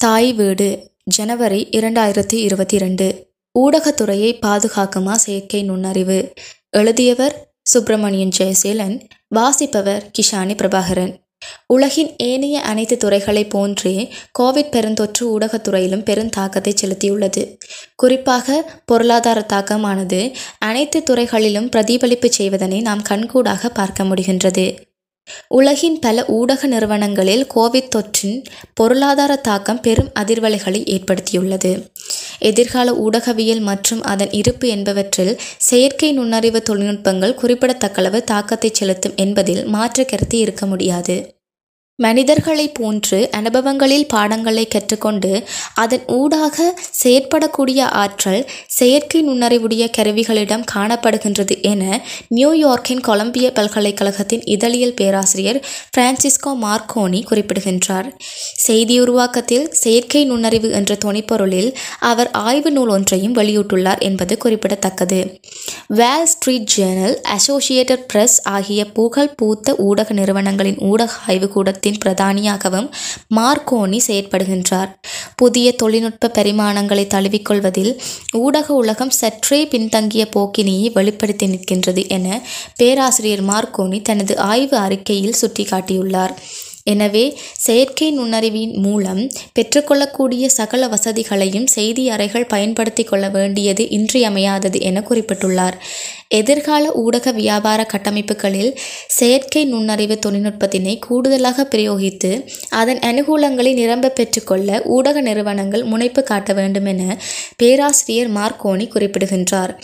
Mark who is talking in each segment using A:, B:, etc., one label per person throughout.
A: தாய் வீடு ஜனவரி இரண்டாயிரத்தி இருபத்தி ரெண்டு ஊடகத்துறையை பாதுகாக்குமா செயற்கை நுண்ணறிவு? எழுதியவர் சுப்பிரமணியன் ஜெயசீலன் வாசிப்பவர் கிஷானி பிரபாகரன். உலகின் ஏனைய அனைத்து துறைகளைப் போன்றே கோவிட் பெருந்தொற்று ஊடகத்துறையிலும் பெருந்தாக்கத்தை செலுத்தியுள்ளது. குறிப்பாக பொருளாதார தாக்கமானது அனைத்து துறைகளிலும் பிரதிபலிப்பு செய்வதனை நாம் கண்கூடாக பார்க்க முடிகின்றது. உலகின் பல ஊடக நிறுவனங்களில் கோவிட் தொற்றின் பொருளாதார தாக்கம் பெரும் அதிர்வலைகளை ஏற்படுத்தியுள்ளது. எதிர்கால ஊடகவியல் மற்றும் அதன் இருப்பு என்பவற்றில் செயற்கை நுண்ணறிவு தொழில்நுட்பங்கள் குறிப்பிடத்தக்களவு தாக்கத்தை செலுத்தும் என்பதில் மாற்று கருத்து இருக்க முடியாது. மனிதர்களைப் போன்று அனுபவங்களில் பாடங்களை கற்றுக்கொண்டு அதன் ஊடாக செயற்படக்கூடிய ஆற்றல் செயற்கை நுண்ணறிவுடைய கருவிகளிடம் காணப்படுகின்றது என நியூயார்க்கின் கொலம்பிய பல்கலைக்கழகத்தின் இதழியல் பேராசிரியர் பிரான்சிஸ்கோ மார்க்கோனி குறிப்பிடுகின்றார். செய்தி உருவாக்கத்தில் செயற்கை நுண்ணறிவு என்ற துணைப்பொருளில் அவர் ஆய்வு நூல் ஒன்றையும் வெளியிட்டுள்ளார் என்பது குறிப்பிடத்தக்கது. Wall Street Journal Associated Press ஆகிய புகழ் பூத்த ஊடக நிறுவனங்களின் ஊடக நிறுவனத்தின் பிரதானியாகவும் மார்க்கோனி செயற்படுகின்றார். புதிய தொழில்நுட்ப பரிமாணங்களை தழுவிக்கொள்வதில் ஊடக உலகம் சற்றே பின்தங்கிய போக்கினையை வெளிப்படுத்தி நிற்கின்றது என பேராசிரியர் மார்க்கோனி தனது ஆய்வு அறிக்கையில் சுட்டிக்காட்டியுள்ளார். எனவே செயற்கை நுண்ணறிவின் மூலம் பெற்றுக்கொள்ளக்கூடிய சகல வசதிகளையும் செய்தி அறைகள் பயன்படுத்தி கொள்ள வேண்டியது இன்றியமையாதது என குறிப்பிட்டுள்ளார். எதிர்கால ஊடக வியாபார கட்டமைப்புகளில் செயற்கை நுண்ணறிவு தொழில்நுட்பத்தினை கூடுதலாக பிரயோகித்து அதன் அனுகூலங்களை நிரம்ப பெற்றுக்கொள்ள ஊடக நிறுவனங்கள் முனைப்பு காட்ட வேண்டும் என பேராசிரியர் மார்க்கோனி குறிப்பிடுகின்றார்.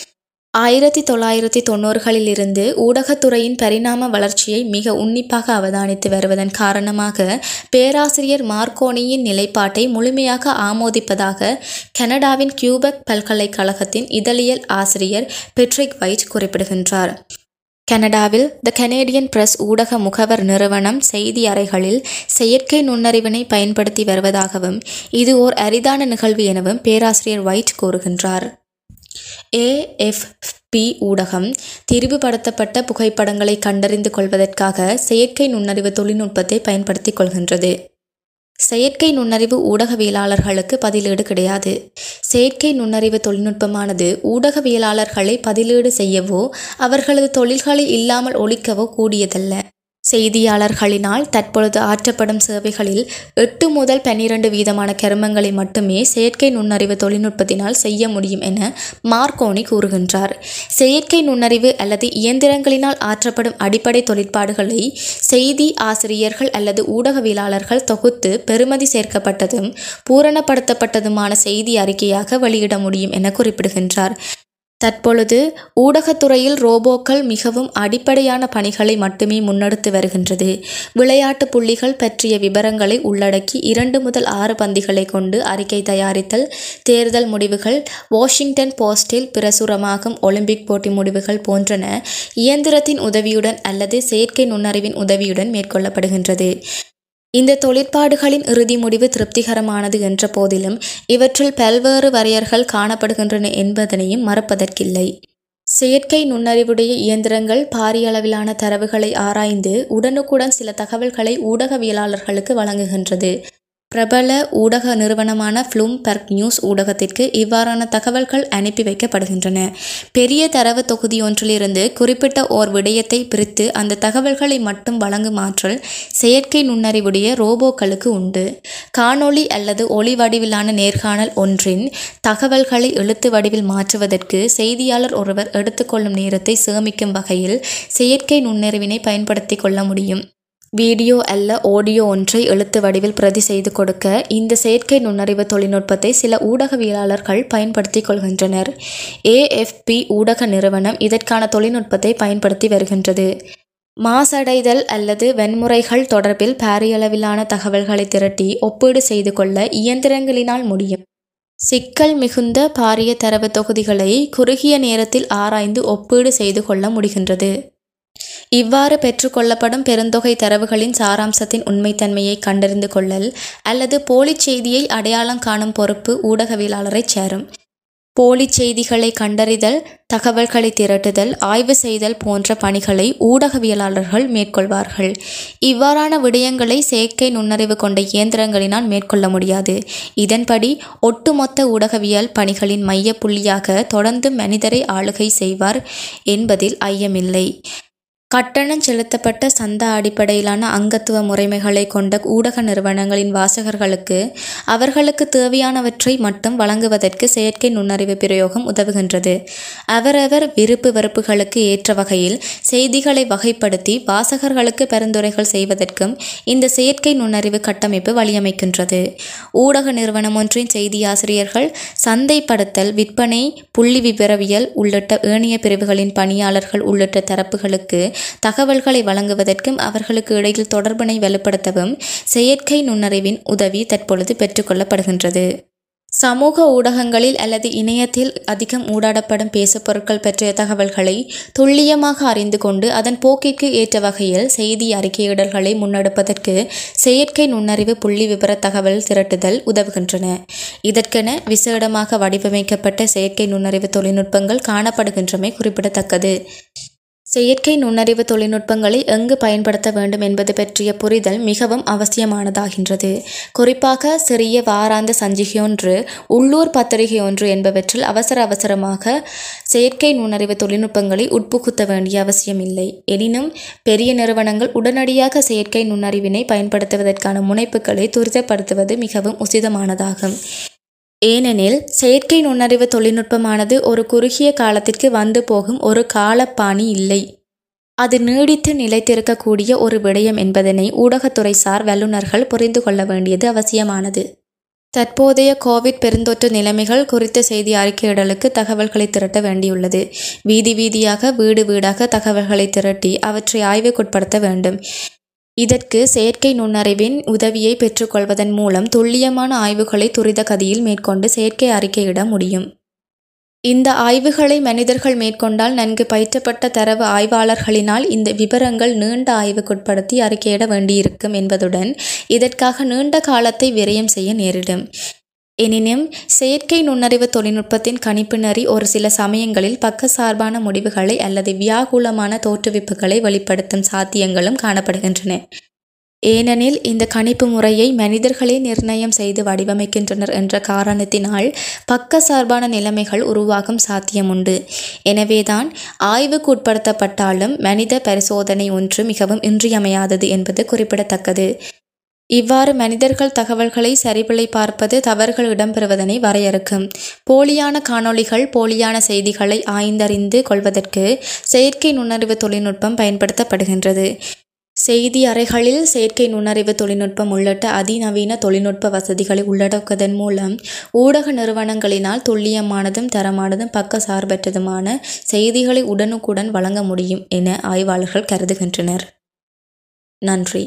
A: ஆயிரத்தி தொள்ளாயிரத்தி தொண்ணூறுகளிலிருந்து ஊடகத்துறையின் பரிணாம வளர்ச்சியை மிக உன்னிப்பாக அவதானித்து வருவதன் காரணமாக பேராசிரியர் மார்க்கோனியின் நிலைப்பாட்டை முழுமையாக ஆமோதிப்பதாக கனடாவின் கியூபக் பல்கலைக்கழகத்தின் இதழியல் ஆசிரியர் பெட்ரிக் வைட் குறிப்பிடுகின்றார். கனடாவில் த கனேடியன் பிரஸ் ஊடக முகவர் நிறுவனம் செய்தி அறைகளில் செயற்கை நுண்ணறிவினை பயன்படுத்தி வருவதாகவும் இது ஓர் அரிதான நிகழ்வு எனவும் பேராசிரியர் வைட் கூறுகின்றார். ஏஎஃப்பி ஊடகம் திரிவுபடுத்தப்பட்ட புகைப்படங்களை கண்டறிந்து கொள்வதற்காக செயற்கை நுண்ணறிவு தொழில்நுட்பத்தை பயன்படுத்திக் கொள்கின்றது. செயற்கை நுண்ணறிவு ஊடகவியலாளர்களுக்கு பதிலீடு கிடையாது. செயற்கை நுண்ணறிவு தொழில்நுட்பமானது ஊடகவியலாளர்களை பதிலீடு செய்யவோ அவர்களது தொழில்களை இல்லாமல் ஒழிக்கவோ கூடியதல்ல. செய்தியாளர்களினால் தற்பொழுது ஆற்றப்படும் சேவைகளில் எட்டு முதல் பன்னிரண்டு வீதமான கருமங்களை மட்டுமே செயற்கை நுண்ணறிவு தொழில்நுட்பத்தினால் செய்ய முடியும் என மார்க்கோனி கூறுகின்றார். செயற்கை நுண்ணறிவு அல்லது இயந்திரங்களினால் ஆற்றப்படும் அடிப்படை தொழிற்பாடுகளை செய்தி ஆசிரியர்கள் அல்லது ஊடகவியலாளர்கள் தொகுத்து பெறுமதி சேர்க்கப்பட்டதும் பூரணப்படுத்தப்பட்டதுமான செய்தி அறிக்கையாக வெளியிட முடியும் என குறிப்பிடுகின்றார். தற்பொழுது ஊடகத்துறையில் ரோபோக்கள் மிகவும் அடிப்படையான பணிகளை மட்டுமே முன்னெடுத்து வருகின்றது. விளையாட்டு புள்ளிகள் பற்றிய விவரங்களை உள்ளடக்கி இரண்டு முதல் ஆறு பந்திகளை கொண்டு அறிக்கை தயாரித்தல் தேர்தல் முடிவுகள் வாஷிங்டன் போஸ்டில் பிரசுரமாகும் ஒலிம்பிக் போட்டி முடிவுகள் போன்றன இயந்திரத்தின் உதவியுடன் அல்லது செயற்கை நுண்ணறிவின் உதவியுடன் மேற்கொள்ளப்படுகின்றது. இந்த தொழிற்பாடுகளின் இறுதி முடிவு திருப்திகரமானது என்ற போதிலும் இவற்றில் பல்வேறு வரையர்கள் காணப்படுகின்றன என்பதனையும் மறப்பதற்கில்லை. செயற்கை நுண்ணறிவுடைய இயந்திரங்கள் பாரிய அளவிலான தரவுகளை ஆராய்ந்து உடனுக்குடன் சில தகவல்களை ஊடகவியலாளர்களுக்கு வழங்குகின்றது. பிரபல ஊடக நிறுவனமான ஃப்ளூம்பெர்க் நியூஸ் ஊடகத்திற்கு இவ்வாறான தகவல்கள் அனுப்பி வைக்கப்படுகின்றன. பெரிய தரவு தொகுதி ஒன்றிலிருந்து குறிப்பிட்ட ஓர் விடயத்தை பிரித்து அந்த தகவல்களை மட்டும் வழங்கும் ஆற்றல் செயற்கை நுண்ணறிவுடைய ரோபோக்களுக்கு உண்டு. காணொளி அல்லது ஒளி வடிவிலான நேர்காணல் ஒன்றின் தகவல்களை எழுத்து வடிவில் மாற்றுவதற்கு செய்தியாளர் ஒருவர் எடுத்துக்கொள்ளும் நேரத்தை சேமிக்கும் வகையில் செயற்கை நுண்ணறிவினை பயன்படுத்தி கொள்ள முடியும். வீடியோ அல்ல ஆடியோ ஒன்றை எழுத்து வடிவில் பிரதி செய்து கொடுக்க இந்த செயற்கை நுண்ணறிவு தொழில்நுட்பத்தை சில ஊடகவியலாளர்கள் பயன்படுத்திக் கொள்கின்றனர். ஏஎஃப்பி ஊடக நிறுவனம் இதற்கான தொழில்நுட்பத்தை பயன்படுத்தி வருகின்றது. மாசடைதல் அல்லது வன்முறைகள் தொடர்பில் பாரியளவிலான தகவல்களை திரட்டி ஒப்பீடு செய்து கொள்ள இயந்திரங்களினால் முடியும். சிக்கல் மிகுந்த பாரிய தரவு தொகுதிகளை குறுகிய நேரத்தில் ஆராய்ந்து ஒப்பீடு செய்து கொள்ள முடிகின்றது. இவ்வாறு பெற்றுக்கொள்ளப்படும் பெருந்தொகை தரவுகளின் சாராம்சத்தின் உண்மைத்தன்மையை கண்டறிந்து கொள்ளல் அல்லது போலிச் செய்தியை அடையாளம் காணும் பொறுப்பு ஊடகவியலாளரைச் சேரும். போலி செய்திகளை கண்டறிதல் தகவல்களை திரட்டுதல் ஆய்வு செய்தல் போன்ற பணிகளை ஊடகவியலாளர்கள் மேற்கொள்வார்கள். இவ்வாறான விடயங்களை செயற்கை நுண்ணறிவு கொண்ட இயந்திரங்களினால் மேற்கொள்ள முடியாது. இதன்படி ஒட்டுமொத்த ஊடகவியல் பணிகளின் மைய புள்ளியாக தொடர்ந்து மனிதரை ஆளுகை செய்வார் என்பதில் ஐயமில்லை. கட்டணம் செலுத்தப்பட்ட சந்தா அடிப்படையிலான அங்கத்துவ முறைமைகளை கொண்ட ஊடக நிறுவனங்களின் வாசகர்களுக்கு அவர்களுக்கு தேவையானவற்றை மட்டும் வழங்குவதற்கு செயற்கை நுண்ணறிவு பிரயோகம் உதவுகின்றது. அவரவர் விருப்பு வெறுப்புகளுக்கு ஏற்ற வகையில் செய்திகளை வகைப்படுத்தி வாசகர்களுக்கு பரிந்துரைகள் செய்வதற்கும் இந்த செயற்கை நுண்ணறிவு கட்டமைப்பு வழியமைக்கின்றது. ஊடக நிறுவனம் ஒன்றின் செய்தியாசிரியர்கள் சந்தைப்படுத்தல் விற்பனை புள்ளி விவரவியல் உள்ளிட்ட ஏனைய பிரிவுகளின் பணியாளர்கள் உள்ளிட்ட தரப்புகளுக்கு தகவல்களை வழங்குவதற்கும் அவர்களுக்கு இடையில் தொடர்பினை வலுப்படுத்தவும் செயற்கை நுண்ணறிவின் உதவி தற்பொழுது பெற்றுக்கொள்ளப்படுகின்றது. சமூக ஊடகங்களில் அல்லது இணையத்தில் அதிகம் ஊடாடப்படும் பேசுபொருட்கள் பற்றிய தகவல்களை துல்லியமாக அறிந்து கொண்டு அதன் போக்கிற்கு ஏற்ற வகையில் செய்தி அறிக்கையிடல்களை முன்னெடுப்பதற்கு செயற்கை நுண்ணறிவு புள்ளி விபர தகவல் திரட்டுதல் உதவுகின்றன. இதற்கென விசேடமாக வடிவமைக்கப்பட்ட செயற்கை நுண்ணறிவு தொழில்நுட்பங்கள் காணப்படுகின்றமை குறிப்பிடத்தக்கது. செயற்கை நுண்ணறிவு தொழில்நுட்பங்களை எங்கு பயன்படுத்த வேண்டும் என்பது பற்றிய புரிதல் மிகவும் அவசியமானதாகின்றது. குறிப்பாக சிறிய வாராந்த சஞ்சிகையொன்று உள்ளூர் பத்திரிகை ஒன்று என்பவற்றில் அவசர அவசரமாக செயற்கை நுண்ணறிவு தொழில்நுட்பங்களை உட்புகுத்த வேண்டிய அவசியம் இல்லை எனினும் பெரிய நிறுவனங்கள் உடனடியாக செயற்கை நுண்ணறிவினை பயன்படுத்துவதற்கான முனைப்புகளை துரிதப்படுத்துவது மிகவும் உசிதமானதாகும். ஏனெனில் செயற்கை நுண்ணறிவு தொழில்நுட்பமானது ஒரு குறுகிய காலத்திற்கு வந்து போகும் ஒரு காலப்பாணி இல்லை. அது நீடித்து நிலைத்திருக்கக்கூடிய ஒரு விடயம் என்பதனை ஊடகத்துறை சார் வல்லுநர்கள் புரிந்து கொள்ள வேண்டியது அவசியமானது. தற்போதைய கோவிட் பெருந்தொற்று நிலைமைகள் குறித்த செய்தி அறிக்கையிடலுக்கு தகவல்களை திரட்ட வேண்டியுள்ளது. வீதி வீதியாக வீடு வீடாக தகவல்களை திரட்டி அவற்றை ஆய்வுக்குட்படுத்த வேண்டும். இதற்கு செயற்கை நுண்ணறிவின் உதவியை பெற்றுக்கொள்வதன் மூலம் துல்லியமான ஆய்வுகளை துரித கதியில் மேற்கொண்டு செயற்கை அறிக்கையிட முடியும். இந்த ஆய்வுகளை மனிதர்கள் மேற்கொண்டால் நன்கு பயிற்றப்பட்ட தரவு ஆய்வாளர்களினால் இந்த விவரங்கள் நீண்ட ஆய்வுக்குட்படுத்தி அறிக்கையிட வேண்டியிருக்கும் என்பதுடன் இதற்காக நீண்ட காலத்தை விரயம் செய்ய நேரிடும். எனினும் செயற்கை நுண்ணறிவு தொழில்நுட்பத்தின் கணிப்பு நெறி ஒரு சில சமயங்களில் பக்கசார்பான முடிவுகளை அல்லது வியாகுலமான தோற்றுவிப்புகளை வெளிப்படுத்தும் சாத்தியங்களும் காணப்படுகின்றன. ஏனெனில் இந்த கணிப்பு முறையை மனிதர்களே நிர்ணயம் செய்து வடிவமைக்கின்றனர் என்ற காரணத்தினால் பக்க சார்பான நிலைமைகள் உருவாகும் சாத்தியம் உண்டு எனவேதான் ஆய்வுக்கு உட்படுத்தப்பட்டாலும் மனித பரிசோதனை ஒன்று மிகவும் இன்றியமையாதது என்பது குறிப்பிடத்தக்கது. இவ்வாறு மனிதர்கள் தகவல்களை சரிபிழை பார்ப்பது தவறுகள் இடம்பெறுவதனை வரையறுக்கும். போலியான காணொளிகள் போலியான செய்திகளை ஆய்ந்தறிந்து கொள்வதற்கு செயற்கை நுண்ணறிவு தொழில்நுட்பம் பயன்படுத்தப்படுகின்றது. செய்தி அறைகளில் செயற்கை நுண்ணறிவு தொழில்நுட்பம் உள்ளிட்ட அதிநவீன தொழில்நுட்ப வசதிகளை உள்ளடக்குவதன் மூலம் ஊடக நிறுவனங்களினால் துல்லியமானதும் தரமானதும் பக்க சார்பற்றதுமான செய்திகளை உடனுக்குடன் வழங்க முடியும் என ஆய்வாளர்கள் கருதுகின்றனர். நன்றி.